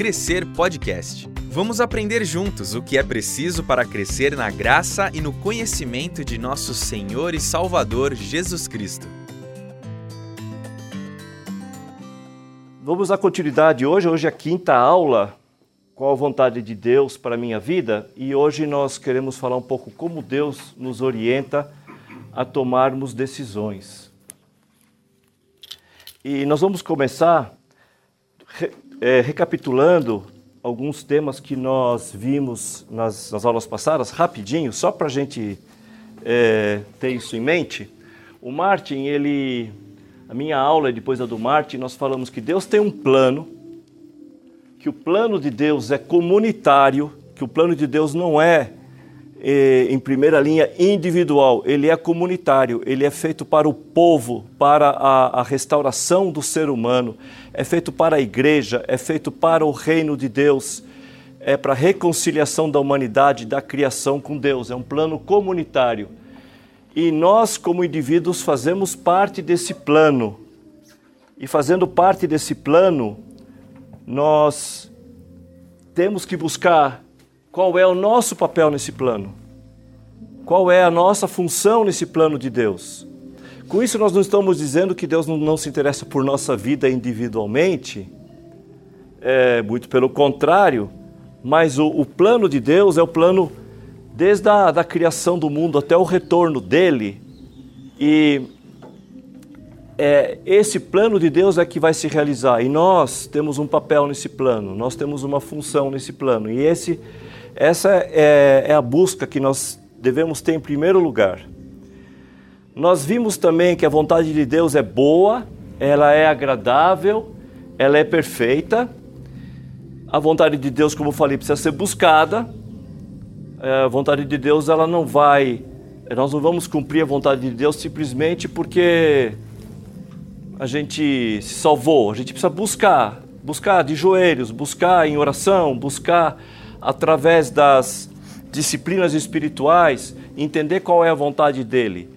Crescer Podcast. Vamos aprender juntos o que é preciso para crescer na graça e no conhecimento de nosso Senhor e Salvador Jesus Cristo. Vamos dar continuidade hoje. Hoje é a quinta aula. Qual a vontade de Deus para a minha vida? E hoje nós queremos falar um pouco como Deus nos orienta a tomarmos decisões. E nós vamos começar é, recapitulando alguns temas que nós vimos nas, nas aulas passadas, rapidinho, só para a gente é, ter isso em mente. O Martin, ele, a minha aula depois da do Martin, nós falamos que Deus tem um plano, que o plano de Deus é comunitário, que o plano de Deus não é em primeira linha individual, ele é comunitário, ele é feito para o povo, para a, a, restauração do ser humano, é feito para a igreja, é feito para o reino de Deus, é para a reconciliação da humanidade, da criação com Deus, é um plano comunitário. E nós, como indivíduos, fazemos parte desse plano. E fazendo parte desse plano, nós temos que buscar qual é o nosso papel nesse plano? Qual é a nossa função nesse plano de Deus? Com isso, nós não estamos dizendo que Deus não, se interessa por nossa vida individualmente, é, muito pelo contrário, mas o, o, plano de Deus é o plano desde a da criação do mundo até o retorno dele. E é, esse plano de Deus é que vai se realizar. E nós temos um papel nesse plano, nós temos uma função nesse plano. E esse essa é, é a busca que nós devemos ter em primeiro lugar. Nós vimos também que a vontade de Deus é boa, ela é agradável, ela é perfeita. A vontade de Deus, como eu falei, precisa ser buscada. É, a vontade de Deus, ela não vai. Nós não vamos cumprir a vontade de Deus simplesmente porque a gente se salvou. A gente precisa buscar, buscar de joelhos, buscar em oração, buscar através das disciplinas espirituais, entender qual é a vontade dele,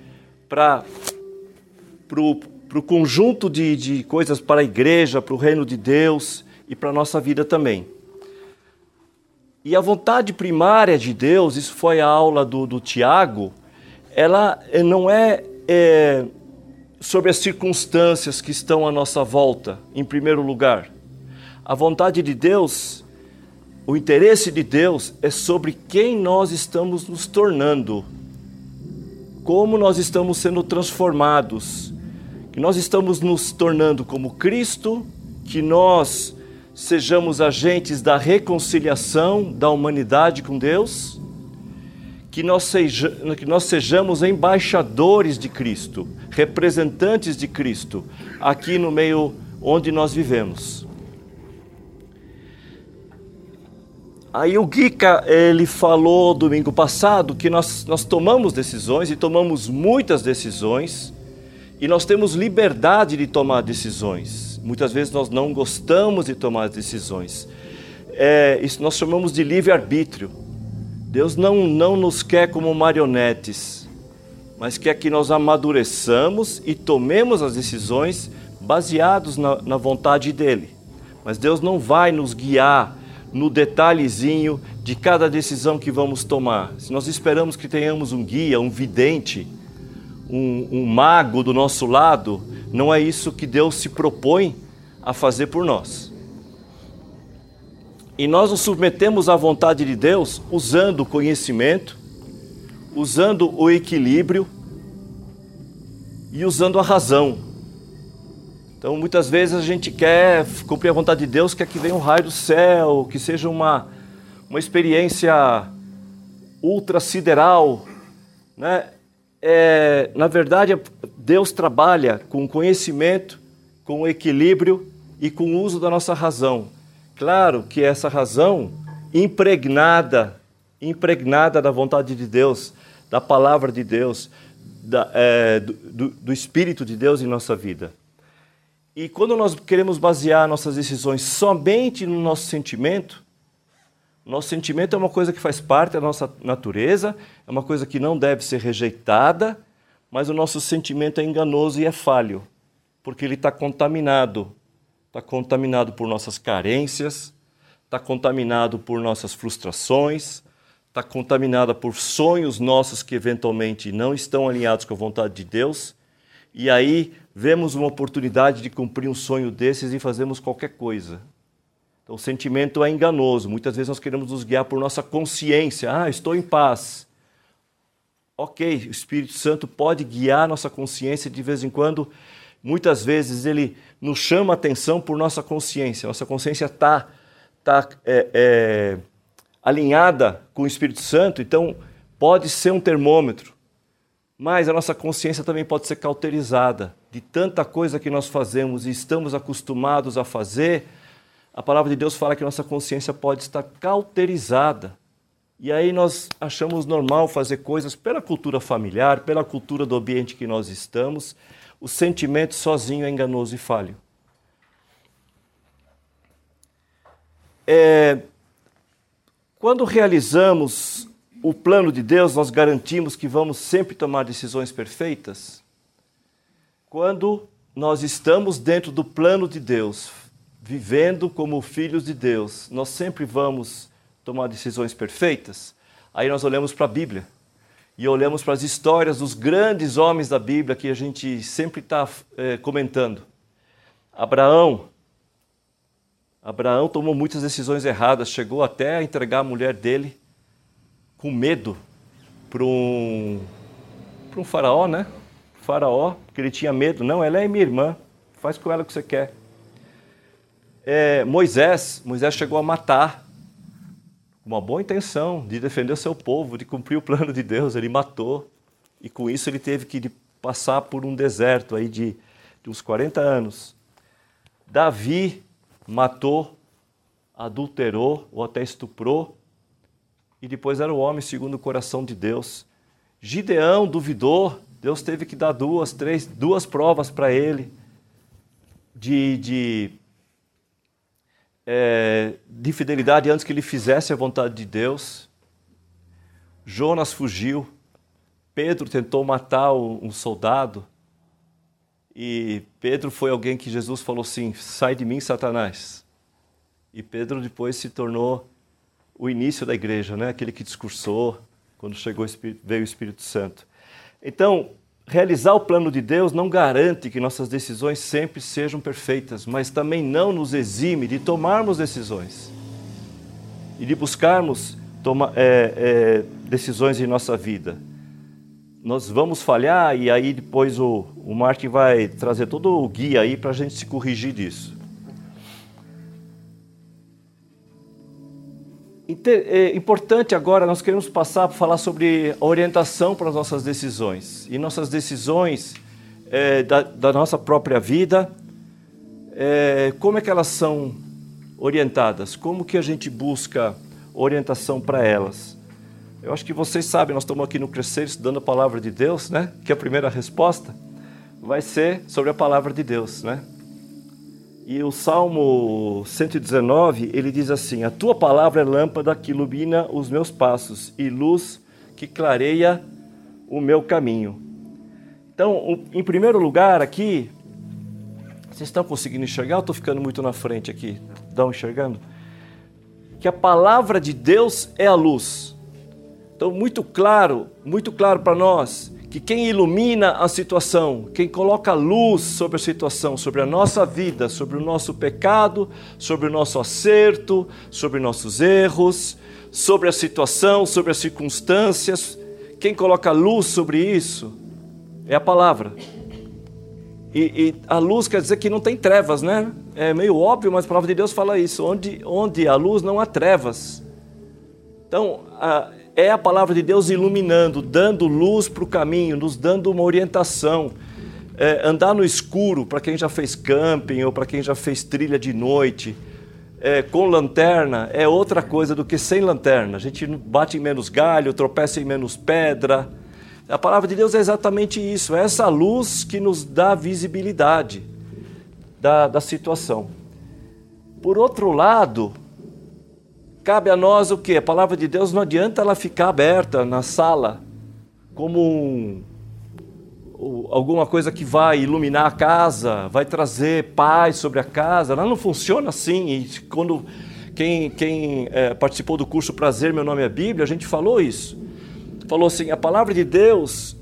para o conjunto de, de coisas para a igreja, para o reino de Deus e para a nossa vida também. E a vontade primária de Deus, isso foi a aula do, do Tiago, ela eh, não é, é sobre as circunstâncias que estão à nossa volta, em primeiro lugar. A vontade de Deus o interesse de Deus é sobre quem nós estamos nos tornando, como nós estamos sendo transformados, que nós estamos nos tornando como Cristo, que nós sejamos agentes da reconciliação da humanidade com Deus, que nós, seja, que nós sejamos embaixadores de Cristo, representantes de Cristo, aqui no meio onde nós vivemos. Aí o Guica, ele falou domingo passado que nós, nós tomamos decisões e tomamos muitas decisões e nós temos liberdade de tomar decisões. Muitas vezes nós não gostamos de tomar decisões. É, isso nós chamamos de livre-arbítrio. Deus não, não nos quer como marionetes, mas quer que nós amadureçamos e tomemos as decisões baseados na, na vontade dEle. Mas Deus não vai nos guiar no detalhezinho de cada decisão que vamos tomar. Se nós esperamos que tenhamos um guia, um vidente, um, um mago do nosso lado, não é isso que Deus se propõe a fazer por nós. E nós nos submetemos à vontade de Deus usando o conhecimento, usando o equilíbrio e usando a razão. Então, muitas vezes a gente quer cumprir a vontade de Deus, quer que venha um raio do céu, que seja uma, uma experiência ultra sideral. Né? É, na verdade, Deus trabalha com conhecimento, com equilíbrio e com o uso da nossa razão. Claro que essa razão impregnada, impregnada da vontade de Deus, da palavra de Deus, da, é, do, do Espírito de Deus em nossa vida. E quando nós queremos basear nossas decisões somente no nosso sentimento, nosso sentimento é uma coisa que faz parte da nossa natureza, é uma coisa que não deve ser rejeitada, mas o nosso sentimento é enganoso e é falho, porque ele está contaminado. Está contaminado por nossas carências, está contaminado por nossas frustrações, está contaminada por sonhos nossos que eventualmente não estão alinhados com a vontade de Deus, e aí vemos uma oportunidade de cumprir um sonho desses e fazemos qualquer coisa. Então, o sentimento é enganoso. Muitas vezes nós queremos nos guiar por nossa consciência. Ah, estou em paz. Ok, o Espírito Santo pode guiar nossa consciência de vez em quando. Muitas vezes ele nos chama a atenção por nossa consciência. Nossa consciência está tá, é, é, alinhada com o Espírito Santo, então pode ser um termômetro. Mas a nossa consciência também pode ser cauterizada de tanta coisa que nós fazemos e estamos acostumados a fazer. A palavra de Deus fala que nossa consciência pode estar cauterizada. E aí nós achamos normal fazer coisas pela cultura familiar, pela cultura do ambiente que nós estamos. O sentimento sozinho é enganoso e falho. É, quando realizamos o plano de Deus, nós garantimos que vamos sempre tomar decisões perfeitas? Quando nós estamos dentro do plano de Deus, vivendo como filhos de Deus, nós sempre vamos tomar decisões perfeitas? Aí nós olhamos para a Bíblia e olhamos para as histórias dos grandes homens da Bíblia que a gente sempre está é, comentando. Abraão. Abraão tomou muitas decisões erradas, chegou até a entregar a mulher dele com medo para um, para um faraó, né? Faraó, porque ele tinha medo. Não, ela é minha irmã, faz com ela o que você quer. É, Moisés, Moisés chegou a matar, com uma boa intenção de defender o seu povo, de cumprir o plano de Deus. Ele matou e com isso ele teve que passar por um deserto aí de, de uns 40 anos. Davi matou, adulterou ou até estuprou e depois era o homem segundo o coração de Deus. Gideão duvidou, Deus teve que dar duas, três, duas provas para ele de, de, é, de fidelidade antes que ele fizesse a vontade de Deus. Jonas fugiu, Pedro tentou matar um soldado e Pedro foi alguém que Jesus falou assim: sai de mim, Satanás. E Pedro depois se tornou o início da igreja, né? aquele que discursou quando chegou veio o Espírito Santo. Então, realizar o plano de Deus não garante que nossas decisões sempre sejam perfeitas, mas também não nos exime de tomarmos decisões e de buscarmos toma, é, é, decisões em nossa vida. Nós vamos falhar e aí depois o, o Martin vai trazer todo o guia aí para a gente se corrigir disso. É importante agora, nós queremos passar para falar sobre orientação para as nossas decisões. E nossas decisões é, da, da, nossa própria vida, é, como é que elas são orientadas? Como que a gente busca orientação para elas? Eu acho que vocês sabem, nós estamos aqui no Crescer estudando a Palavra de Deus, né? Que a primeira resposta vai ser sobre a Palavra de Deus, né? E o Salmo 119, ele diz assim: A tua palavra é lâmpada que ilumina os meus passos e luz que clareia o meu caminho. Então, em primeiro lugar, aqui, vocês estão conseguindo enxergar? Eu estou ficando muito na frente aqui. Estão enxergando? Que a palavra de Deus é a luz. Então, muito claro, muito claro para nós que quem ilumina a situação, quem coloca luz sobre a situação, sobre a nossa vida, sobre o nosso pecado, sobre o nosso acerto, sobre nossos erros, sobre a situação, sobre as circunstâncias, quem coloca luz sobre isso é a palavra. E, e, a luz quer dizer que não tem trevas, né? É meio óbvio, mas a palavra de Deus fala isso. Onde, onde há luz, não há trevas. Então, a, é a palavra de Deus iluminando, dando luz para o caminho, nos dando uma orientação. É, andar no escuro, para quem já fez camping ou para quem já fez trilha de noite, é, com lanterna, é outra coisa do que sem lanterna. A gente bate em menos galho, tropeça em menos pedra. A palavra de Deus é exatamente isso, é essa luz que nos dá visibilidade da, da situação. Por outro lado, Cabe a nós o que? A palavra de Deus não adianta ela ficar aberta na sala como um, alguma coisa que vai iluminar a casa, vai trazer paz sobre a casa. Ela não funciona assim. E quando Quem, quem é, participou do curso Prazer, Meu Nome é Bíblia, a gente falou isso. Falou assim: a palavra de Deus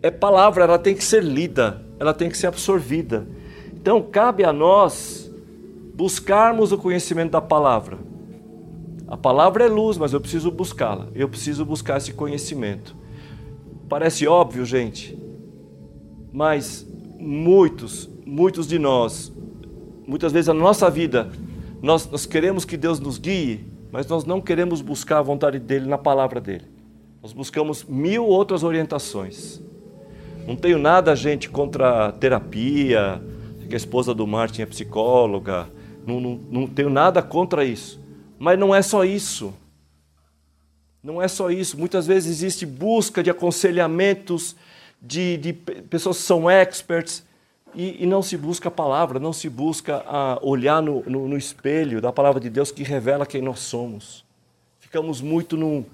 é palavra, ela tem que ser lida, ela tem que ser absorvida. Então, cabe a nós buscarmos o conhecimento da palavra. A palavra é luz, mas eu preciso buscá-la. Eu preciso buscar esse conhecimento. Parece óbvio, gente, mas muitos, muitos de nós, muitas vezes na nossa vida, nós, nós queremos que Deus nos guie, mas nós não queremos buscar a vontade dele na palavra dele. Nós buscamos mil outras orientações. Não tenho nada, gente, contra terapia, que a esposa do Martin é psicóloga, não, não, não tenho nada contra isso. Mas não é só isso. Não é só isso. Muitas vezes existe busca de aconselhamentos de, de pessoas que são experts e, e, não se busca a palavra, não se busca olhar no, no, no, espelho da palavra de Deus que revela quem nós somos. Ficamos muito num.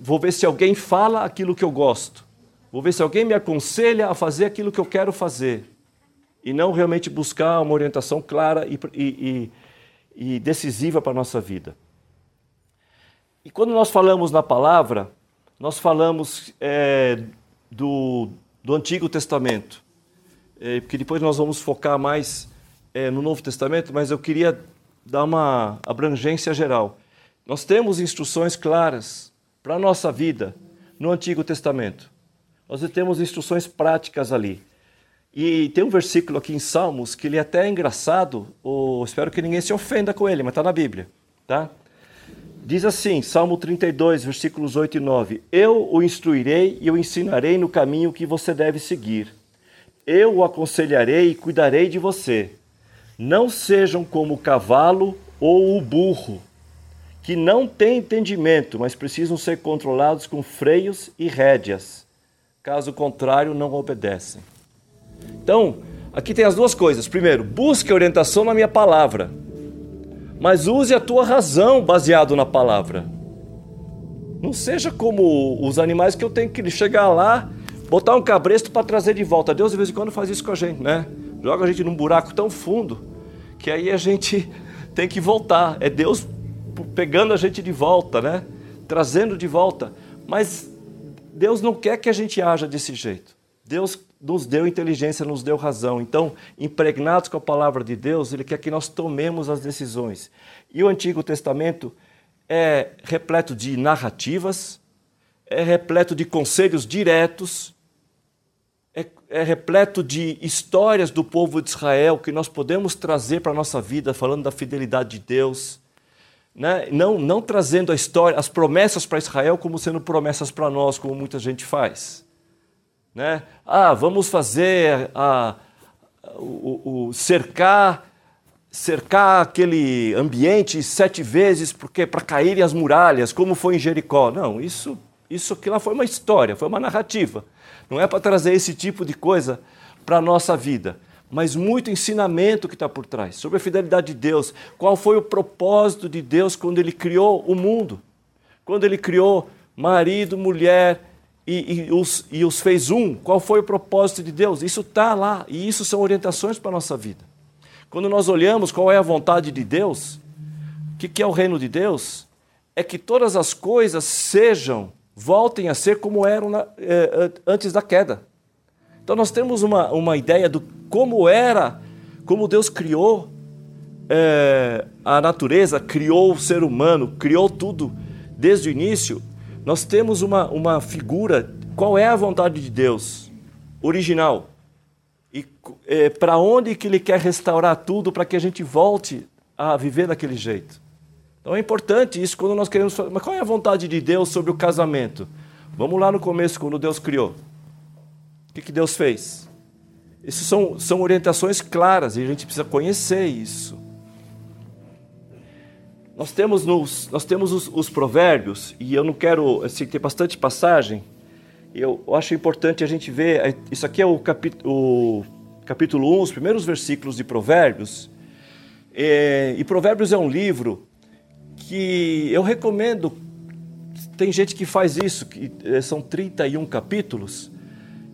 Vou ver se alguém fala aquilo que eu gosto. Vou ver se alguém me aconselha a fazer aquilo que eu quero fazer e não realmente buscar uma orientação clara e, e, e decisiva para a nossa vida. E quando nós falamos na palavra, nós falamos é, do, do Antigo Testamento, é, porque depois nós vamos focar mais é, no Novo Testamento, mas eu queria dar uma abrangência geral. Nós temos instruções claras para a nossa vida no Antigo Testamento. Nós temos instruções práticas ali. E tem um versículo aqui em Salmos que ele é até engraçado, ou espero que ninguém se ofenda com ele, mas está na Bíblia, tá? Diz assim, Salmo 32, versículos 8 e 9: Eu o instruirei e o ensinarei no caminho que você deve seguir. Eu o aconselharei e cuidarei de você. Não sejam como o cavalo ou o burro, que não têm entendimento, mas precisam ser controlados com freios e rédeas. Caso contrário, não obedecem. Então, aqui tem as duas coisas. Primeiro, busque orientação na minha palavra, mas use a tua razão baseado na palavra. Não seja como os animais que eu tenho que chegar lá, botar um cabresto para trazer de volta. Deus de vez em quando faz isso com a gente, né? Joga a gente num buraco tão fundo que aí a gente tem que voltar. É Deus pegando a gente de volta, né? Trazendo de volta. Mas Deus não quer que a gente haja desse jeito. Deus nos deu inteligência, nos deu razão. Então, impregnados com a palavra de Deus, Ele quer que nós tomemos as decisões. E o Antigo Testamento é repleto de narrativas, é repleto de conselhos diretos, é, é repleto de histórias do povo de Israel que nós podemos trazer para a nossa vida, falando da fidelidade de Deus. Né? Não, não trazendo a história, as promessas para Israel como sendo promessas para nós, como muita gente faz. Né? Ah, vamos fazer a, o, o, cercar cercar aquele ambiente sete vezes porque para caírem as muralhas, como foi em Jericó. Não, isso isso aqui lá foi uma história, foi uma narrativa. Não é para trazer esse tipo de coisa para a nossa vida, mas muito ensinamento que está por trás sobre a fidelidade de Deus. Qual foi o propósito de Deus quando Ele criou o mundo? Quando Ele criou marido, mulher e, e, os, e os fez um, qual foi o propósito de Deus? Isso está lá e isso são orientações para a nossa vida. Quando nós olhamos qual é a vontade de Deus, o que, que é o reino de Deus? É que todas as coisas sejam, voltem a ser como eram na, eh, antes da queda. Então nós temos uma, uma ideia do como era, como Deus criou eh, a natureza, criou o ser humano, criou tudo desde o início nós temos uma, uma figura, qual é a vontade de Deus original? E é, para onde que Ele quer restaurar tudo para que a gente volte a viver daquele jeito? Então é importante isso quando nós queremos mas qual é a vontade de Deus sobre o casamento? Vamos lá no começo, quando Deus criou. O que, que Deus fez? Isso são, são orientações claras e a gente precisa conhecer isso. Nós temos, nos, nós temos os, os provérbios, e eu não quero, assim, ter bastante passagem, eu, eu acho importante a gente ver, é, isso aqui é o, o capítulo 1, os primeiros versículos de provérbios, é, e provérbios é um livro que eu recomendo, tem gente que faz isso, que é, são 31 capítulos,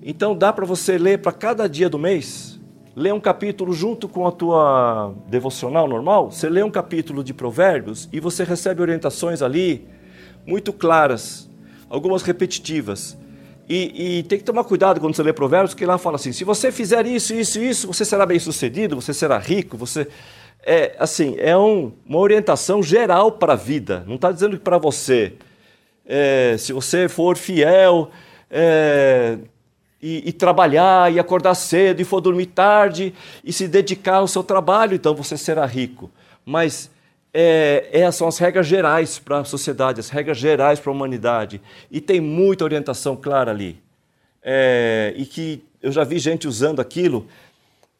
então dá para você ler para cada dia do mês, lê um capítulo junto com a tua devocional normal, você lê um capítulo de Provérbios e você recebe orientações ali muito claras, algumas repetitivas. E, e, tem que tomar cuidado quando você lê Provérbios, que lá fala assim: se você fizer isso, isso, isso, você será bem sucedido, você será rico, você. É assim, é um, uma orientação geral para a vida. Não está dizendo que para você, é, se você for fiel, é, e, e, trabalhar, e acordar cedo, e for dormir tarde, e se dedicar ao seu trabalho, então você será rico. Mas é, essas são as regras gerais para a sociedade, as regras gerais para a humanidade. E tem muita orientação clara ali. É, e que eu já vi gente usando aquilo.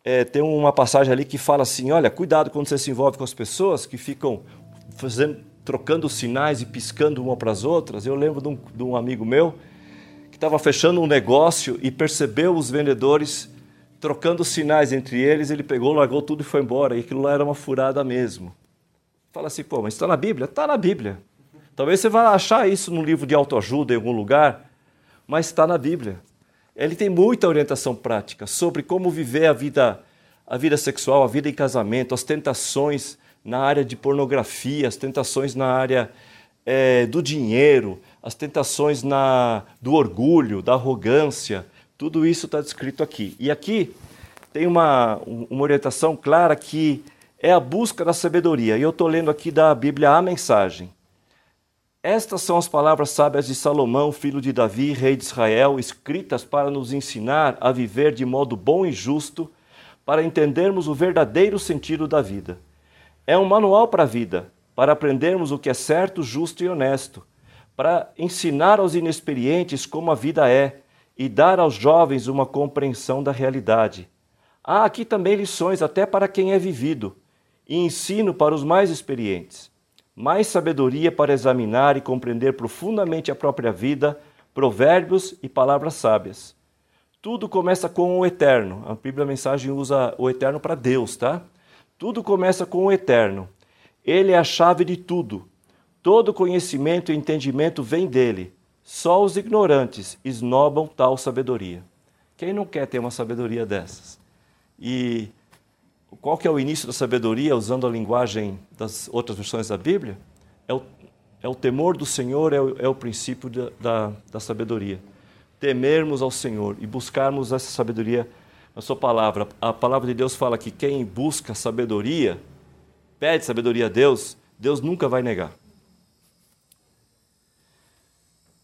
É, tem uma passagem ali que fala assim: olha, cuidado quando você se envolve com as pessoas que ficam fazendo, trocando sinais e piscando uma para as outras. Eu lembro de um, de um amigo meu estava fechando um negócio e percebeu os vendedores trocando sinais entre eles, ele pegou, largou tudo e foi embora. E aquilo lá era uma furada mesmo. Fala assim, pô, mas está na Bíblia? Está na Bíblia. Talvez você vá achar isso num livro de autoajuda em algum lugar, mas está na Bíblia. Ele tem muita orientação prática sobre como viver a vida, a vida sexual, a vida em casamento, as tentações na área de pornografia, as tentações na área é, do dinheiro, as tentações na, do orgulho, da arrogância, tudo isso está descrito aqui. E aqui tem uma, uma orientação clara que é a busca da sabedoria. E eu estou lendo aqui da Bíblia a mensagem. Estas são as palavras sábias de Salomão, filho de Davi, rei de Israel, escritas para nos ensinar a viver de modo bom e justo, para entendermos o verdadeiro sentido da vida. É um manual para a vida, para aprendermos o que é certo, justo e honesto para ensinar aos inexperientes como a vida é e dar aos jovens uma compreensão da realidade. Há aqui também lições até para quem é vivido e ensino para os mais experientes. Mais sabedoria para examinar e compreender profundamente a própria vida, provérbios e palavras sábias. Tudo começa com o eterno. A Bíblia Mensagem usa o eterno para Deus, tá? Tudo começa com o eterno. Ele é a chave de tudo Todo conhecimento e entendimento vem dele. Só os ignorantes esnobam tal sabedoria. Quem não quer ter uma sabedoria dessas? E qual que é o início da sabedoria, usando a linguagem das outras versões da Bíblia? É o, é o temor do Senhor, é o, é o princípio da, da, da sabedoria. Temermos ao Senhor e buscarmos essa sabedoria na sua palavra. A palavra de Deus fala que quem busca sabedoria, pede sabedoria a Deus, Deus nunca vai negar.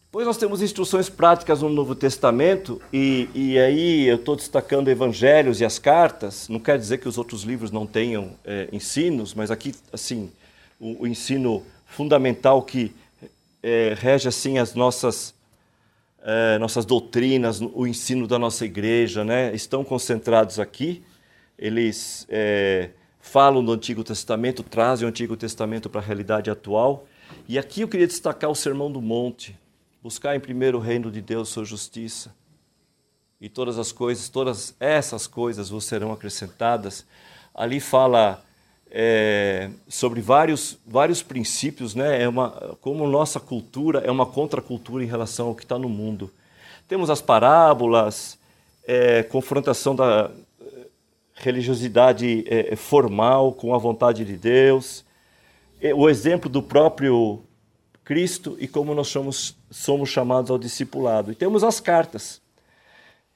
Depois nós temos instruções práticas no Novo Testamento, e, e aí eu estou destacando evangelhos e as cartas. Não quer dizer que os outros livros não tenham é, ensinos, mas aqui, assim, o, o ensino fundamental que é, rege assim as nossas é, nossas doutrinas, o ensino da nossa igreja, né, estão concentrados aqui. Eles é, falam do Antigo Testamento, trazem o Antigo Testamento para a realidade atual. E aqui eu queria destacar o Sermão do Monte, Buscar em primeiro o reino de Deus, sua justiça. E todas as coisas, todas essas coisas vos serão acrescentadas. Ali fala é, sobre vários, vários princípios, né? É uma, como nossa cultura é uma contracultura em relação ao que está no mundo. Temos as parábolas, é, confrontação da religiosidade é, formal com a vontade de Deus, é, o exemplo do próprio Cristo e como nós somos, somos chamados ao discipulado. E temos as cartas,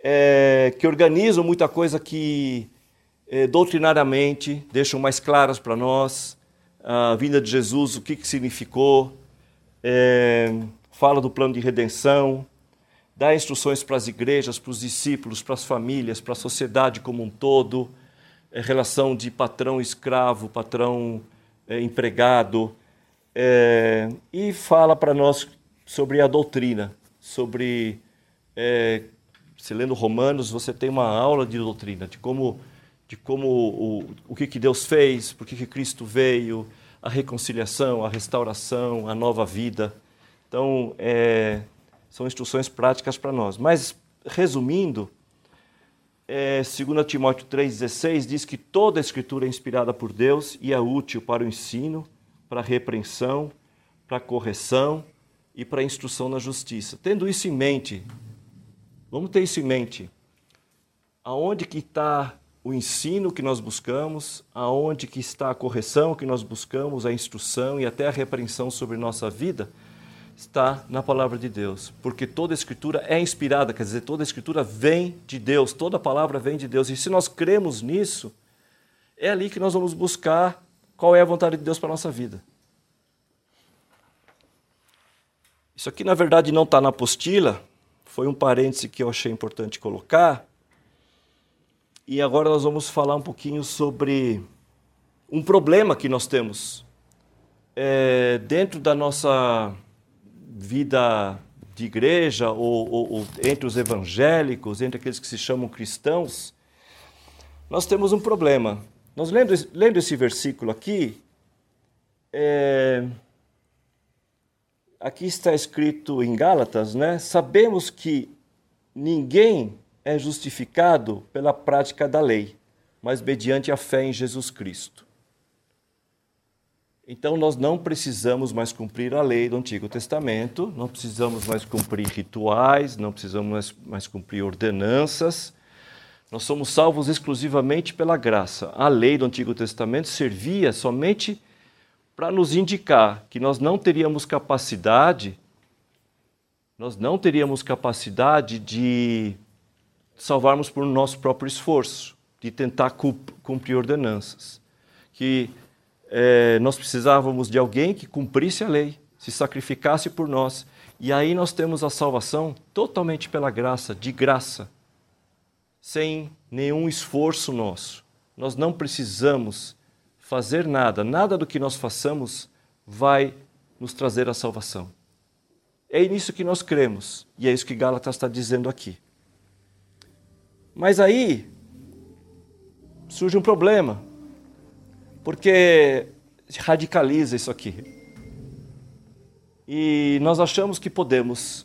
é, que organizam muita coisa que é, doutrinariamente deixam mais claras para nós. A vinda de Jesus, o que, que significou, é, fala do plano de redenção, dá instruções para as igrejas, para os discípulos, para as famílias, para a sociedade como um todo, é, relação de patrão-escravo, patrão-empregado, é, e fala para nós sobre a doutrina, sobre. É, se lendo Romanos, você tem uma aula de doutrina, de como, de como o, o que, que Deus fez, por que, que Cristo veio, a reconciliação, a restauração, a nova vida. Então, é, são instruções práticas para nós. Mas, resumindo, é, 2 Timóteo 3,16 diz que toda a Escritura é inspirada por Deus e é útil para o ensino, para a repreensão, para a correção e para a instrução na justiça. Tendo isso em mente, vamos ter isso em mente. Aonde que está o ensino que nós buscamos, aonde que está a correção que nós buscamos, a instrução e até a repreensão sobre nossa vida, está na palavra de Deus. Porque toda escritura é inspirada, quer dizer, toda escritura vem de Deus, toda palavra vem de Deus. E se nós cremos nisso, é ali que nós vamos buscar qual é a vontade de Deus para a nossa vida. Isso aqui, na verdade, não está na apostila, foi um parêntese que eu achei importante colocar. E agora nós vamos falar um pouquinho sobre um problema que nós temos é, dentro da nossa vida de igreja ou, ou, ou, entre os evangélicos, entre aqueles que se chamam cristãos, nós temos um problema. Nós lendo, lendo esse versículo aqui, é, aqui está escrito em Gálatas, né? Sabemos que ninguém é justificado pela prática da lei, mas mediante a fé em Jesus Cristo. Então nós não precisamos mais cumprir a lei do Antigo Testamento, não precisamos mais cumprir rituais, não precisamos mais, mais cumprir ordenanças. Nós somos salvos exclusivamente pela graça. A lei do Antigo Testamento servia somente para nos indicar que nós não teríamos capacidade, nós não teríamos capacidade de salvarmos por nosso próprio esforço, de tentar cumprir ordenanças. Que é, nós precisávamos de alguém que cumprisse a lei, se sacrificasse por nós. E aí nós temos a salvação totalmente pela graça, de graça, sem nenhum esforço nosso. Nós não precisamos fazer nada, nada do que nós façamos vai nos trazer a salvação. É nisso que nós cremos, e é isso que Gálatas está dizendo aqui. Mas aí surge um problema, porque radicaliza isso aqui. E nós achamos que podemos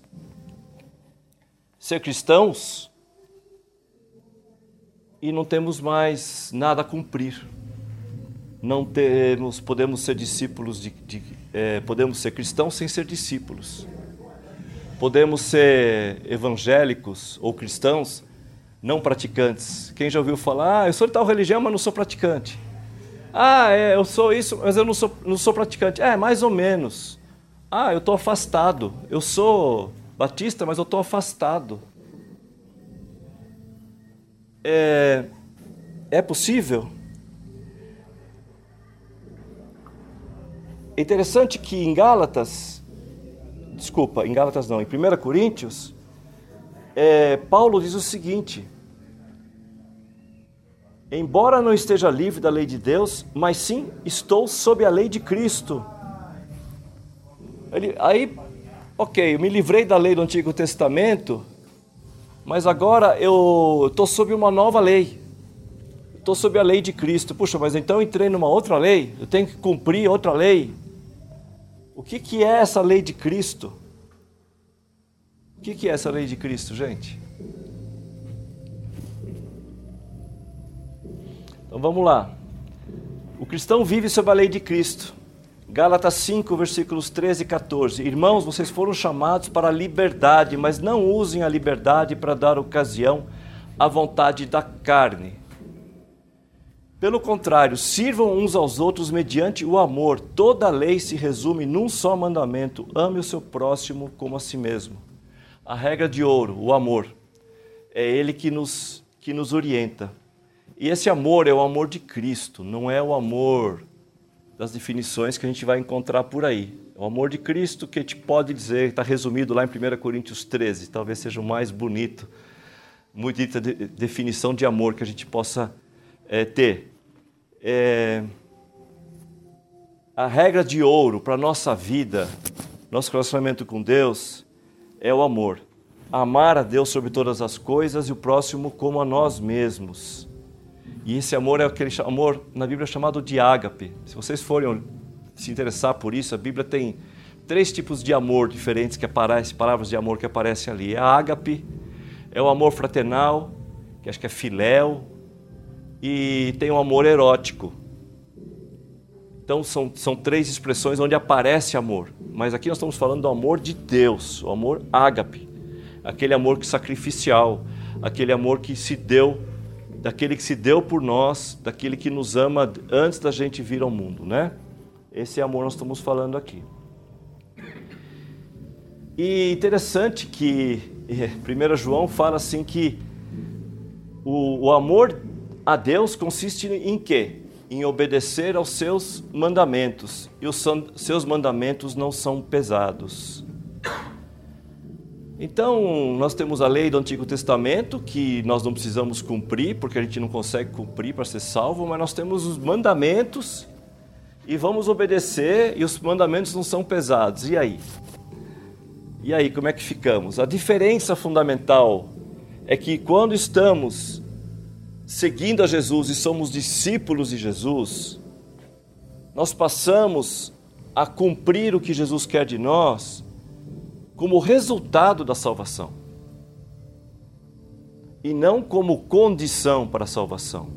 ser cristãos e não temos mais nada a cumprir não temos, podemos ser discípulos de, de é, podemos ser cristãos sem ser discípulos. Podemos ser evangélicos ou cristãos não praticantes. Quem já ouviu falar, ah, eu sou de tal religião, mas não sou praticante. Ah, é, eu sou isso, mas eu não sou, não sou praticante. É, mais ou menos. Ah, eu estou afastado. Eu sou batista, mas eu estou afastado. É, é possível? É interessante que em Gálatas, desculpa, em Gálatas não, em 1 Coríntios, é, Paulo diz o seguinte: Embora não esteja livre da lei de Deus, mas sim estou sob a lei de Cristo. Ele, aí, ok, eu me livrei da lei do Antigo Testamento, mas agora eu estou sob uma nova lei. Estou sob a lei de Cristo. Puxa, mas então entrei numa outra lei? Eu tenho que cumprir outra lei? O que, que é essa lei de Cristo? O que, que é essa lei de Cristo, gente? Então vamos lá. O cristão vive sob a lei de Cristo. Gálatas 5, versículos 13 e 14. Irmãos, vocês foram chamados para a liberdade, mas não usem a liberdade para dar ocasião à vontade da carne. Pelo contrário, sirvam uns aos outros mediante o amor. Toda lei se resume num só mandamento: ame o seu próximo como a si mesmo. A regra de ouro, o amor, é ele que nos, que nos orienta. E esse amor é o amor de Cristo, não é o amor das definições que a gente vai encontrar por aí. É o amor de Cristo que gente pode dizer, está resumido lá em 1 Coríntios 13, talvez seja o mais bonito, muito definição de amor que a gente possa é, ter é, a regra de ouro para a nossa vida, nosso relacionamento com Deus, é o amor. Amar a Deus sobre todas as coisas e o próximo como a nós mesmos. E esse amor é aquele amor na Bíblia chamado de ágape. Se vocês forem se interessar por isso, a Bíblia tem três tipos de amor diferentes que aparecem, palavras de amor que aparecem ali. É a ágape, é o amor fraternal, que acho que é filéu, e tem um amor erótico. Então são, são três expressões onde aparece amor. Mas aqui nós estamos falando do amor de Deus, o amor ágape, aquele amor que sacrificial, aquele amor que se deu daquele que se deu por nós, daquele que nos ama antes da gente vir ao mundo, né? Esse amor nós estamos falando aqui. E interessante que 1 eh, João fala assim que o, o amor a Deus consiste em quê? Em obedecer aos seus mandamentos. E os seus mandamentos não são pesados. Então, nós temos a lei do Antigo Testamento, que nós não precisamos cumprir, porque a gente não consegue cumprir para ser salvo, mas nós temos os mandamentos e vamos obedecer, e os mandamentos não são pesados. E aí? E aí, como é que ficamos? A diferença fundamental é que quando estamos seguindo a Jesus e somos discípulos de Jesus, nós passamos a cumprir o que Jesus quer de nós como resultado da salvação e não como condição para a salvação.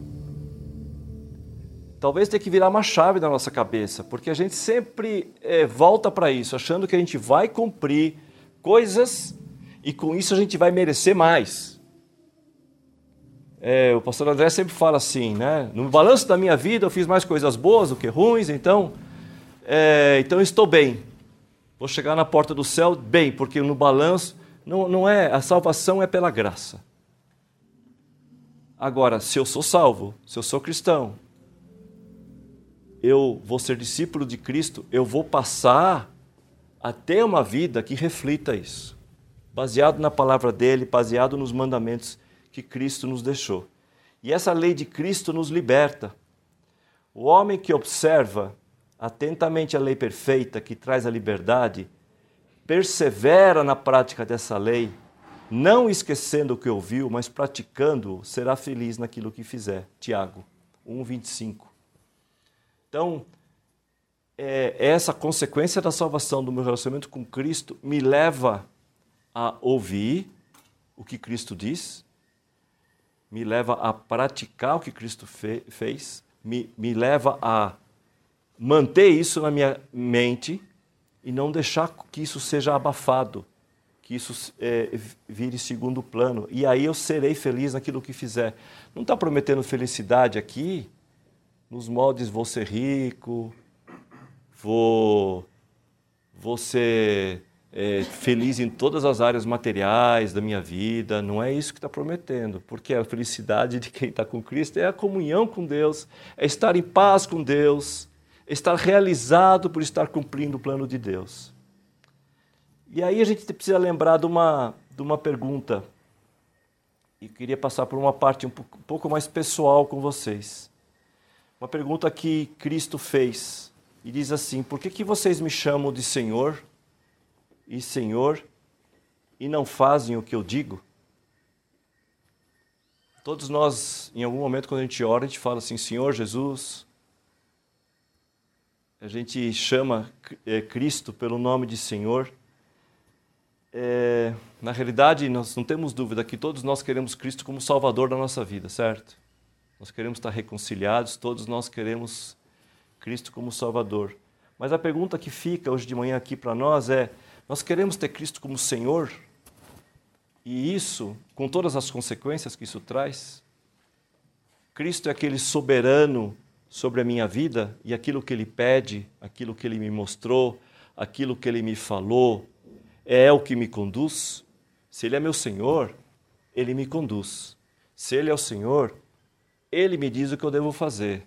Talvez tenha que virar uma chave na nossa cabeça, porque a gente sempre é, volta para isso, achando que a gente vai cumprir coisas e com isso a gente vai merecer mais. É, o pastor André sempre fala assim, né? No balanço da minha vida eu fiz mais coisas boas do que ruins, então, é, então estou bem. Vou chegar na porta do céu bem, porque no balanço não, não é a salvação é pela graça. Agora, se eu sou salvo, se eu sou cristão, eu vou ser discípulo de Cristo, eu vou passar a ter uma vida que reflita isso, baseado na palavra dele, baseado nos mandamentos que Cristo nos deixou. E essa lei de Cristo nos liberta. O homem que observa atentamente a lei perfeita que traz a liberdade, persevera na prática dessa lei, não esquecendo o que ouviu, mas praticando, será feliz naquilo que fizer. Tiago 1:25. Então, é, essa consequência da salvação do meu relacionamento com Cristo me leva a ouvir o que Cristo diz, me leva a praticar o que Cristo fe fez, me, me leva a manter isso na minha mente e não deixar que isso seja abafado, que isso é, vire segundo plano. E aí eu serei feliz naquilo que fizer. Não está prometendo felicidade aqui, nos moldes vou ser rico, vou, vou ser é, feliz em todas as áreas materiais da minha vida. Não é isso que está prometendo, porque a felicidade de quem está com Cristo é a comunhão com Deus, é estar em paz com Deus, estar realizado por estar cumprindo o plano de Deus. E aí a gente precisa lembrar de uma, de uma pergunta. E queria passar por uma parte um pouco mais pessoal com vocês. Uma pergunta que Cristo fez. E diz assim: Por que, que vocês me chamam de Senhor e Senhor e não fazem o que eu digo? Todos nós, em algum momento, quando a gente ora, a gente fala assim: Senhor Jesus, a gente chama é, Cristo pelo nome de Senhor. É, na realidade, nós não temos dúvida que todos nós queremos Cristo como Salvador da nossa vida, certo? Nós queremos estar reconciliados, todos nós queremos Cristo como Salvador. Mas a pergunta que fica hoje de manhã aqui para nós é: nós queremos ter Cristo como Senhor? E isso, com todas as consequências que isso traz? Cristo é aquele soberano sobre a minha vida e aquilo que Ele pede, aquilo que Ele me mostrou, aquilo que Ele me falou, é o que me conduz? Se Ele é meu Senhor, Ele me conduz. Se Ele é o Senhor, Ele me diz o que eu devo fazer.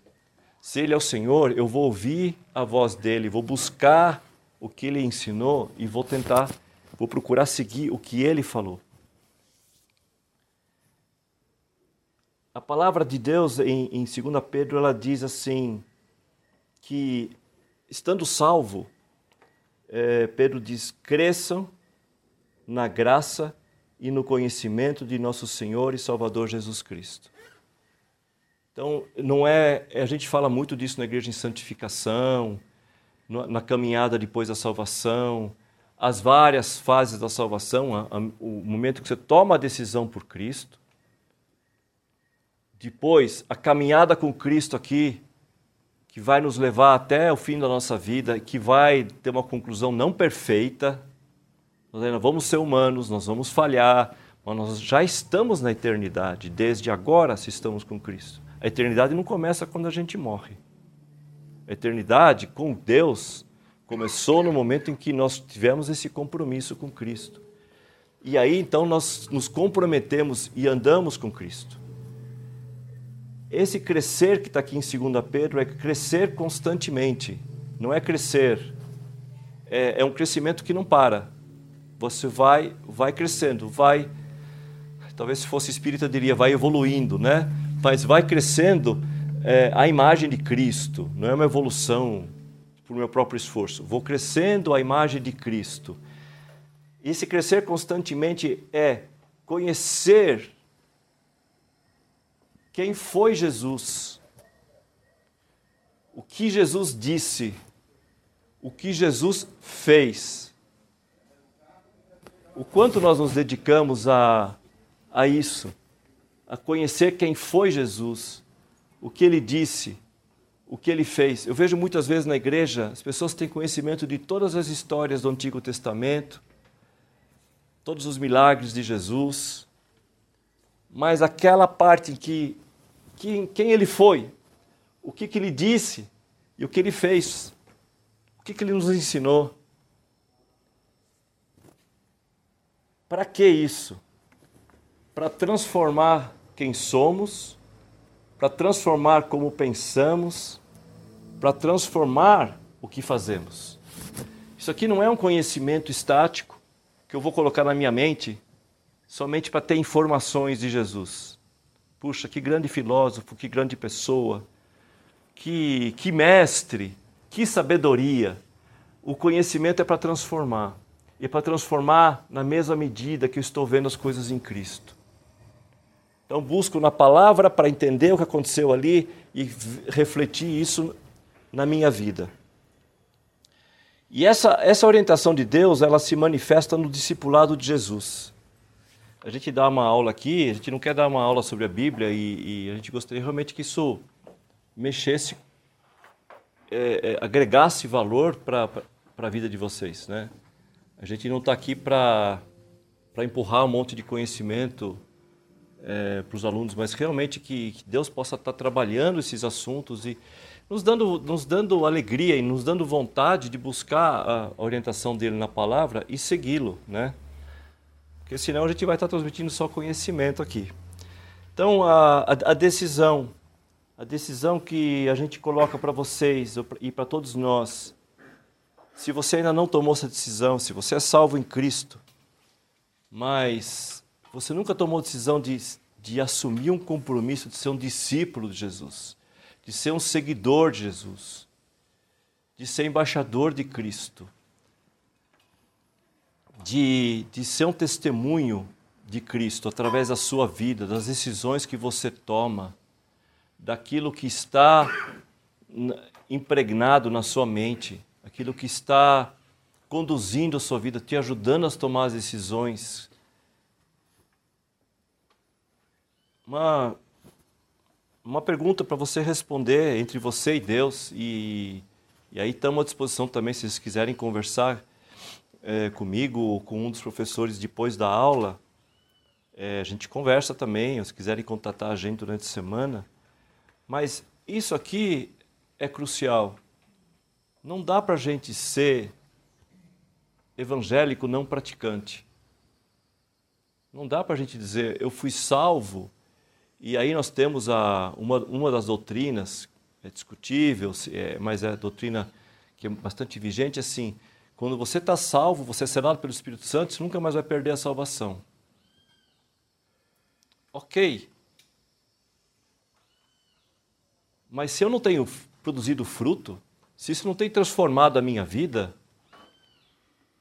Se Ele é o Senhor, eu vou ouvir a voz dEle, vou buscar o que Ele ensinou e vou tentar, vou procurar seguir o que Ele falou. A palavra de Deus em, em 2 Pedro ela diz assim que estando salvo, é, Pedro diz: cresçam na graça e no conhecimento de nosso Senhor e Salvador Jesus Cristo. Então, não é. A gente fala muito disso na igreja em santificação, na caminhada depois da salvação, as várias fases da salvação, o momento que você toma a decisão por Cristo, depois, a caminhada com Cristo aqui, que vai nos levar até o fim da nossa vida, que vai ter uma conclusão não perfeita. Nós vamos ser humanos, nós vamos falhar, mas nós já estamos na eternidade, desde agora se estamos com Cristo. A eternidade não começa quando a gente morre. A eternidade com Deus começou no momento em que nós tivemos esse compromisso com Cristo. E aí então nós nos comprometemos e andamos com Cristo. Esse crescer que está aqui em 2 Pedro é crescer constantemente, não é crescer, é, é um crescimento que não para. Você vai, vai crescendo, vai talvez se fosse espírita diria vai evoluindo, né? Mas vai crescendo é, a imagem de Cristo, não é uma evolução por meu próprio esforço. Vou crescendo a imagem de Cristo. E esse crescer constantemente é conhecer quem foi Jesus, o que Jesus disse, o que Jesus fez. O quanto nós nos dedicamos a a isso, a conhecer quem foi Jesus, o que ele disse, o que ele fez. Eu vejo muitas vezes na igreja, as pessoas têm conhecimento de todas as histórias do Antigo Testamento, todos os milagres de Jesus, mas aquela parte em que, que quem ele foi, o que, que ele disse e o que ele fez, o que, que ele nos ensinou. Para que isso? para transformar quem somos, para transformar como pensamos, para transformar o que fazemos. Isso aqui não é um conhecimento estático que eu vou colocar na minha mente somente para ter informações de Jesus. Puxa, que grande filósofo, que grande pessoa, que, que mestre, que sabedoria. O conhecimento é para transformar. E é para transformar na mesma medida que eu estou vendo as coisas em Cristo. Então, busco na palavra para entender o que aconteceu ali e refletir isso na minha vida. E essa, essa orientação de Deus, ela se manifesta no discipulado de Jesus. A gente dá uma aula aqui, a gente não quer dar uma aula sobre a Bíblia e, e a gente gostaria realmente que isso mexesse, é, é, agregasse valor para a vida de vocês. Né? A gente não está aqui para empurrar um monte de conhecimento é, para os alunos, mas realmente que, que, Deus possa estar trabalhando esses assuntos e nos dando, nos dando alegria e nos dando vontade de buscar a orientação dele na palavra e segui-lo, né? Porque senão a gente vai estar transmitindo só conhecimento aqui. Então, a, a, a decisão, a decisão que a gente coloca para vocês e para todos nós, se você ainda não tomou essa decisão, se você é salvo em Cristo, mas você nunca tomou decisão de, de assumir um compromisso de ser um discípulo de Jesus, de ser um seguidor de Jesus, de ser embaixador de Cristo, de, de ser um testemunho de Cristo através da sua vida, das decisões que você toma, daquilo que está impregnado na sua mente, aquilo que está conduzindo a sua vida, te ajudando a tomar as decisões uma, uma pergunta para você responder entre você e Deus. E, e aí estamos à disposição também, se vocês quiserem conversar é, comigo ou com um dos professores depois da aula. É, a gente conversa também, se quiserem contatar a gente durante a semana. Mas isso aqui é crucial. Não dá para a gente ser evangélico não praticante. Não dá para a gente dizer, eu fui salvo e aí nós temos a, uma, uma das doutrinas, é discutível, é, mas é a doutrina que é bastante vigente, assim, quando você está salvo, você é selado pelo Espírito Santo, você nunca mais vai perder a salvação. Ok. Mas se eu não tenho produzido fruto, se isso não tem transformado a minha vida,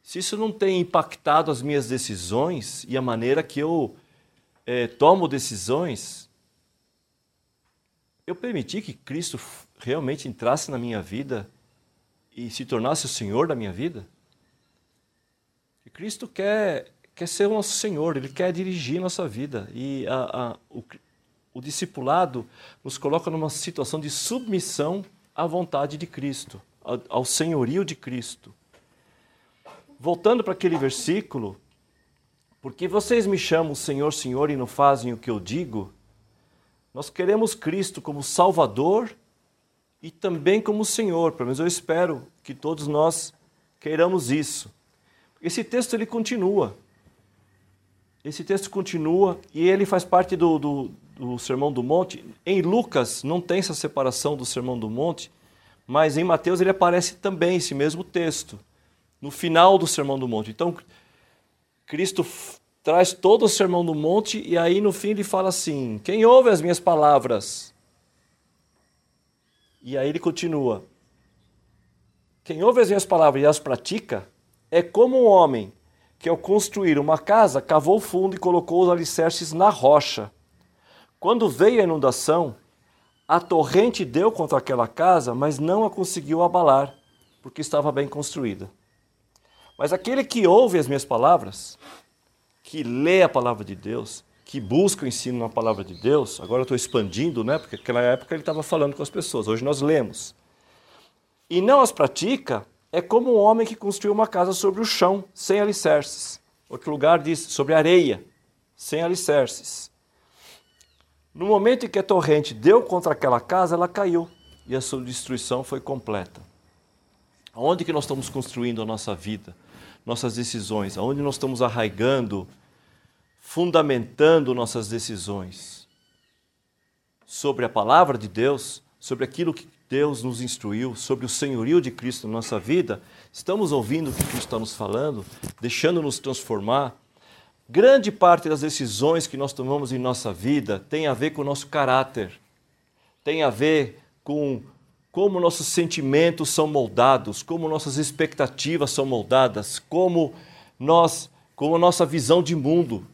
se isso não tem impactado as minhas decisões e a maneira que eu é, tomo decisões, eu permiti que Cristo realmente entrasse na minha vida e se tornasse o Senhor da minha vida? E Cristo quer, quer ser o nosso Senhor, Ele quer dirigir nossa vida. E a, a, o, o discipulado nos coloca numa situação de submissão à vontade de Cristo, ao, ao senhorio de Cristo. Voltando para aquele versículo Porque vocês me chamam Senhor, Senhor e não fazem o que eu digo? Nós queremos Cristo como Salvador e também como Senhor. Pelo menos eu espero que todos nós queiramos isso. Esse texto ele continua. Esse texto continua e ele faz parte do, do, do Sermão do Monte. Em Lucas não tem essa separação do Sermão do Monte, mas em Mateus ele aparece também esse mesmo texto, no final do Sermão do Monte. Então, Cristo traz todo o Sermão do Monte e aí no fim ele fala assim: Quem ouve as minhas palavras? E aí ele continua: Quem ouve as minhas palavras e as pratica é como um homem que, ao construir uma casa, cavou fundo e colocou os alicerces na rocha. Quando veio a inundação, a torrente deu contra aquela casa, mas não a conseguiu abalar, porque estava bem construída. Mas aquele que ouve as minhas palavras, que lê a palavra de Deus, que busca o ensino na palavra de Deus, agora eu estou expandindo, né? Porque naquela época ele estava falando com as pessoas, hoje nós lemos. E não as pratica, é como um homem que construiu uma casa sobre o chão, sem alicerces. Outro lugar diz sobre areia, sem alicerces. No momento em que a torrente deu contra aquela casa, ela caiu e a sua destruição foi completa. Aonde que nós estamos construindo a nossa vida, nossas decisões? Aonde nós estamos arraigando, fundamentando nossas decisões? Sobre a palavra de Deus, sobre aquilo que Deus nos instruiu sobre o senhorio de Cristo na nossa vida, estamos ouvindo o que Cristo está nos falando, deixando-nos transformar. Grande parte das decisões que nós tomamos em nossa vida tem a ver com o nosso caráter, tem a ver com como nossos sentimentos são moldados, como nossas expectativas são moldadas, como nós, como a nossa visão de mundo.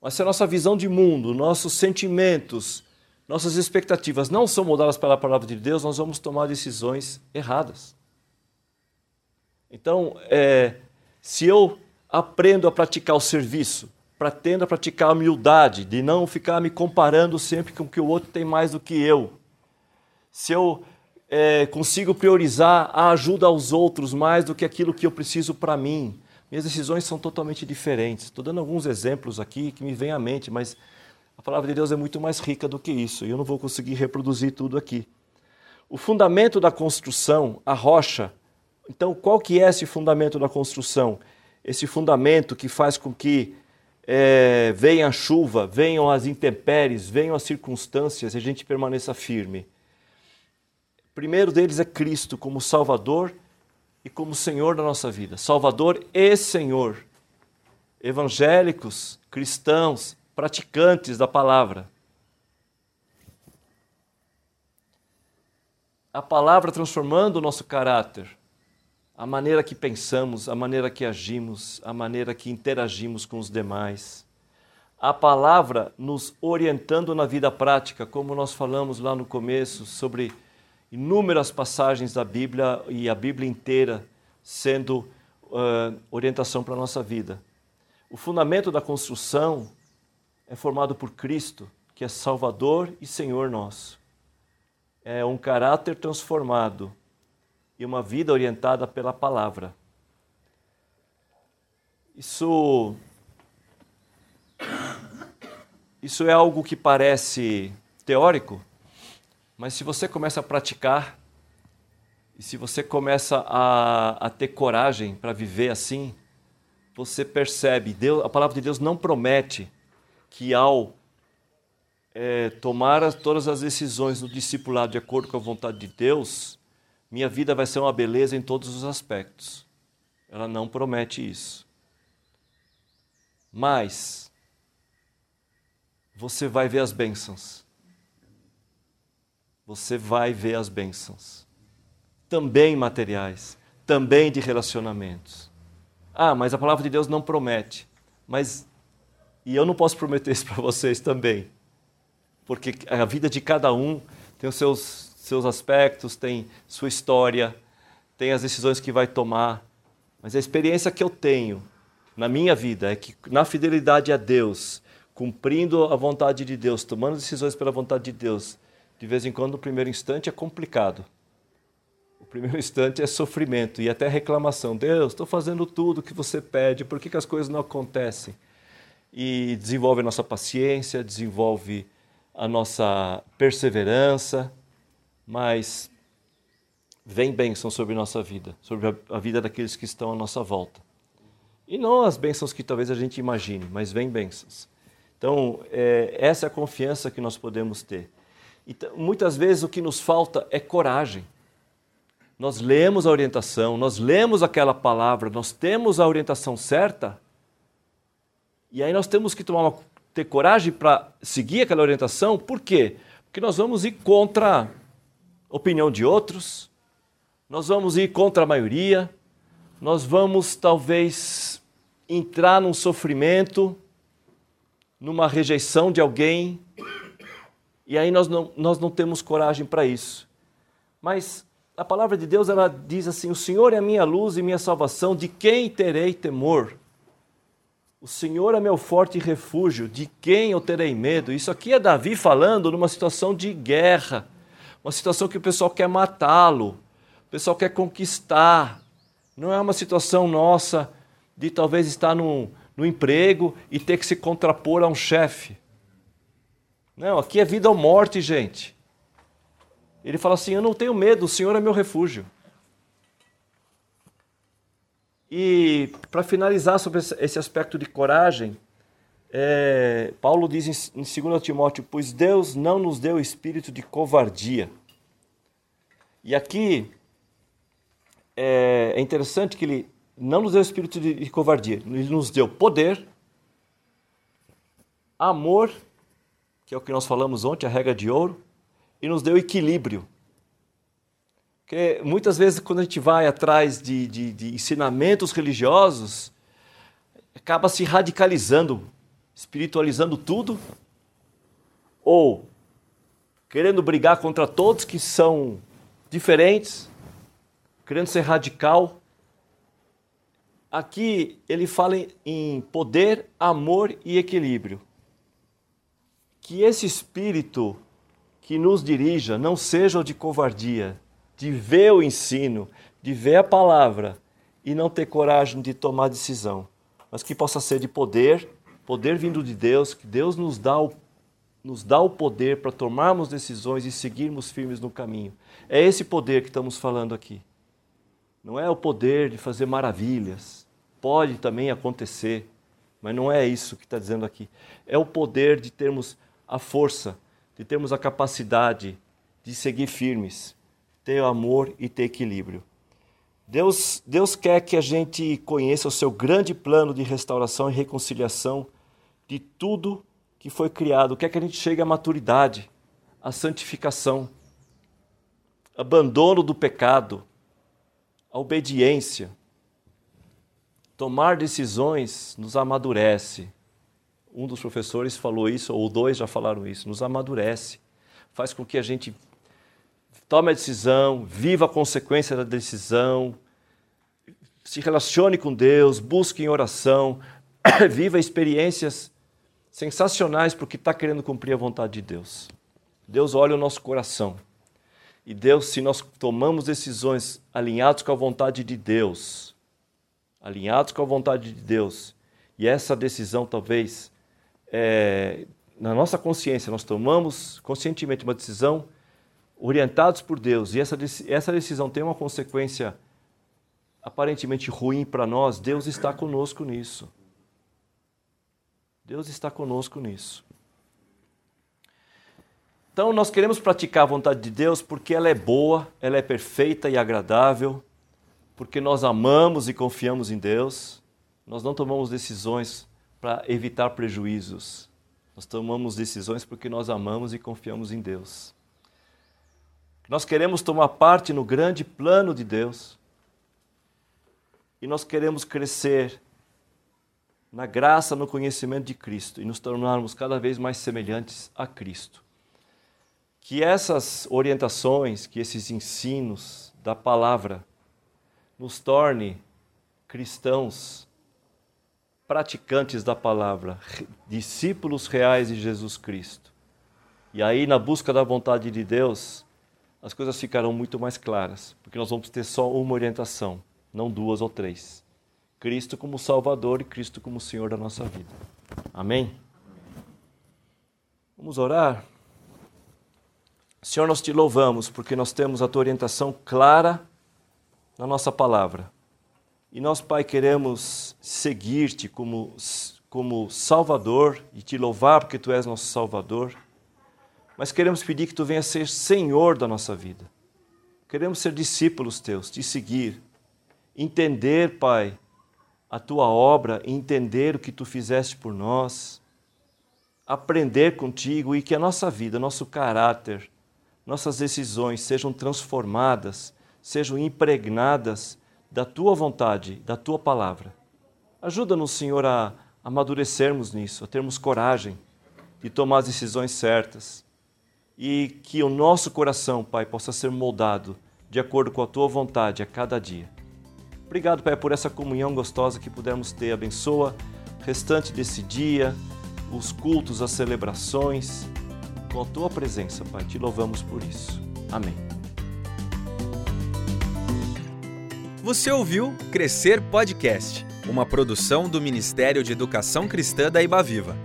Mas se a nossa visão de mundo, nossos sentimentos, nossas expectativas não são moldadas pela palavra de Deus, nós vamos tomar decisões erradas. Então, é, se eu aprendo a praticar o serviço, pretendo a praticar a humildade, de não ficar me comparando sempre com que o outro tem mais do que eu, se eu é, consigo priorizar a ajuda aos outros mais do que aquilo que eu preciso para mim, minhas decisões são totalmente diferentes. Estou dando alguns exemplos aqui que me vêm à mente, mas a palavra de Deus é muito mais rica do que isso, e eu não vou conseguir reproduzir tudo aqui. O fundamento da construção, a rocha. Então, qual que é esse fundamento da construção? Esse fundamento que faz com que é, venha a chuva, venham as intempéries, venham as circunstâncias e a gente permaneça firme. O primeiro deles é Cristo como Salvador e como Senhor da nossa vida. Salvador e Senhor. Evangélicos, cristãos, praticantes da palavra. A palavra transformando o nosso caráter, a maneira que pensamos, a maneira que agimos, a maneira que interagimos com os demais. A palavra nos orientando na vida prática, como nós falamos lá no começo, sobre inúmeras passagens da Bíblia e a Bíblia inteira sendo uh, orientação para a nossa vida. O fundamento da construção é formado por Cristo, que é Salvador e Senhor nosso. É um caráter transformado e uma vida orientada pela palavra. Isso isso é algo que parece teórico, mas se você começa a praticar e se você começa a, a ter coragem para viver assim, você percebe, Deus, a palavra de Deus não promete que ao é, tomar as, todas as decisões no discipulado de acordo com a vontade de Deus, minha vida vai ser uma beleza em todos os aspectos. Ela não promete isso. Mas você vai ver as bênçãos. Você vai ver as bênçãos. Também materiais, também de relacionamentos. Ah, mas a palavra de Deus não promete. Mas e eu não posso prometer isso para vocês também, porque a vida de cada um tem os seus, seus aspectos, tem sua história, tem as decisões que vai tomar. Mas a experiência que eu tenho na minha vida é que, na fidelidade a Deus, cumprindo a vontade de Deus, tomando decisões pela vontade de Deus, de vez em quando, no primeiro instante, é complicado. O primeiro instante é sofrimento e até reclamação. Deus, estou fazendo tudo o que você pede, por que, que as coisas não acontecem? E desenvolve a nossa paciência, desenvolve a nossa perseverança, mas vem bênção sobre nossa vida, sobre a vida daqueles que estão à nossa volta. E não as bênçãos que talvez a gente imagine, mas vem bênçãos. Então, é, essa é a confiança que nós podemos ter. Então, muitas vezes o que nos falta é coragem. Nós lemos a orientação, nós lemos aquela palavra, nós temos a orientação certa, e aí nós temos que tomar uma, ter coragem para seguir aquela orientação, por quê? Porque nós vamos ir contra a opinião de outros, nós vamos ir contra a maioria, nós vamos talvez entrar num sofrimento, numa rejeição de alguém, e aí nós não, nós não temos coragem para isso. Mas a palavra de Deus ela diz assim: O Senhor é a minha luz e minha salvação, de quem terei temor? O Senhor é meu forte refúgio, de quem eu terei medo? Isso aqui é Davi falando numa situação de guerra, uma situação que o pessoal quer matá-lo, o pessoal quer conquistar. Não é uma situação nossa de talvez estar no, no emprego e ter que se contrapor a um chefe. Não, aqui é vida ou morte, gente. Ele fala assim: Eu não tenho medo, o Senhor é meu refúgio. E para finalizar sobre esse aspecto de coragem, é, Paulo diz em, em 2 Timóteo: Pois Deus não nos deu espírito de covardia. E aqui é, é interessante que ele não nos deu espírito de, de covardia, ele nos deu poder, amor que é o que nós falamos ontem, a regra de ouro, e nos deu equilíbrio. Porque muitas vezes, quando a gente vai atrás de, de, de ensinamentos religiosos, acaba se radicalizando, espiritualizando tudo, ou querendo brigar contra todos que são diferentes, querendo ser radical. Aqui ele fala em poder, amor e equilíbrio que esse espírito que nos dirija não seja de covardia, de ver o ensino, de ver a palavra e não ter coragem de tomar decisão, mas que possa ser de poder, poder vindo de Deus, que Deus nos dá o, nos dá o poder para tomarmos decisões e seguirmos firmes no caminho. É esse poder que estamos falando aqui. Não é o poder de fazer maravilhas. Pode também acontecer, mas não é isso que está dizendo aqui. É o poder de termos a força, de termos a capacidade de seguir firmes, ter amor e ter equilíbrio. Deus, Deus quer que a gente conheça o seu grande plano de restauração e reconciliação de tudo que foi criado. Quer que a gente chegue à maturidade, à santificação, abandono do pecado, a obediência. Tomar decisões nos amadurece, um dos professores falou isso, ou dois já falaram isso, nos amadurece, faz com que a gente tome a decisão, viva a consequência da decisão, se relacione com Deus, busque em oração, viva experiências sensacionais porque está querendo cumprir a vontade de Deus. Deus olha o nosso coração. E Deus, se nós tomamos decisões alinhados com a vontade de Deus, alinhados com a vontade de Deus, e essa decisão talvez é, na nossa consciência, nós tomamos conscientemente uma decisão orientados por Deus e essa, essa decisão tem uma consequência aparentemente ruim para nós, Deus está conosco nisso. Deus está conosco nisso. Então, nós queremos praticar a vontade de Deus porque ela é boa, ela é perfeita e agradável, porque nós amamos e confiamos em Deus. Nós não tomamos decisões para evitar prejuízos. Nós tomamos decisões porque nós amamos e confiamos em Deus. Nós queremos tomar parte no grande plano de Deus. E nós queremos crescer na graça, no conhecimento de Cristo e nos tornarmos cada vez mais semelhantes a Cristo. Que essas orientações, que esses ensinos da palavra nos torne cristãos praticantes da palavra, discípulos reais de Jesus Cristo. E aí, na busca da vontade de Deus, as coisas ficarão muito mais claras, porque nós vamos ter só uma orientação, não duas ou três. Cristo como Salvador e Cristo como Senhor da nossa vida. Amém? Vamos orar? Senhor, nós te louvamos porque nós temos a tua orientação clara na nossa palavra. E nós, Pai, queremos seguir-te como, como Salvador e te louvar porque tu és nosso Salvador. Mas queremos pedir que tu venha ser Senhor da nossa vida. Queremos ser discípulos teus, te seguir, entender, Pai, a tua obra, entender o que tu fizeste por nós, aprender contigo e que a nossa vida, nosso caráter, nossas decisões sejam transformadas, sejam impregnadas da tua vontade, da tua palavra. Ajuda-nos, Senhor, a amadurecermos nisso, a termos coragem de tomar as decisões certas e que o nosso coração, Pai, possa ser moldado de acordo com a tua vontade a cada dia. Obrigado, Pai, por essa comunhão gostosa que pudermos ter. Abençoa o restante desse dia, os cultos, as celebrações. Com a tua presença, Pai, te louvamos por isso. Amém. Você ouviu Crescer Podcast, uma produção do Ministério de Educação Cristã da Ibaviva.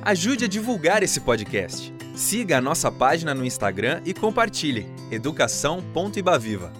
Ajude a divulgar esse podcast. Siga a nossa página no Instagram e compartilhe educação.ibaviva.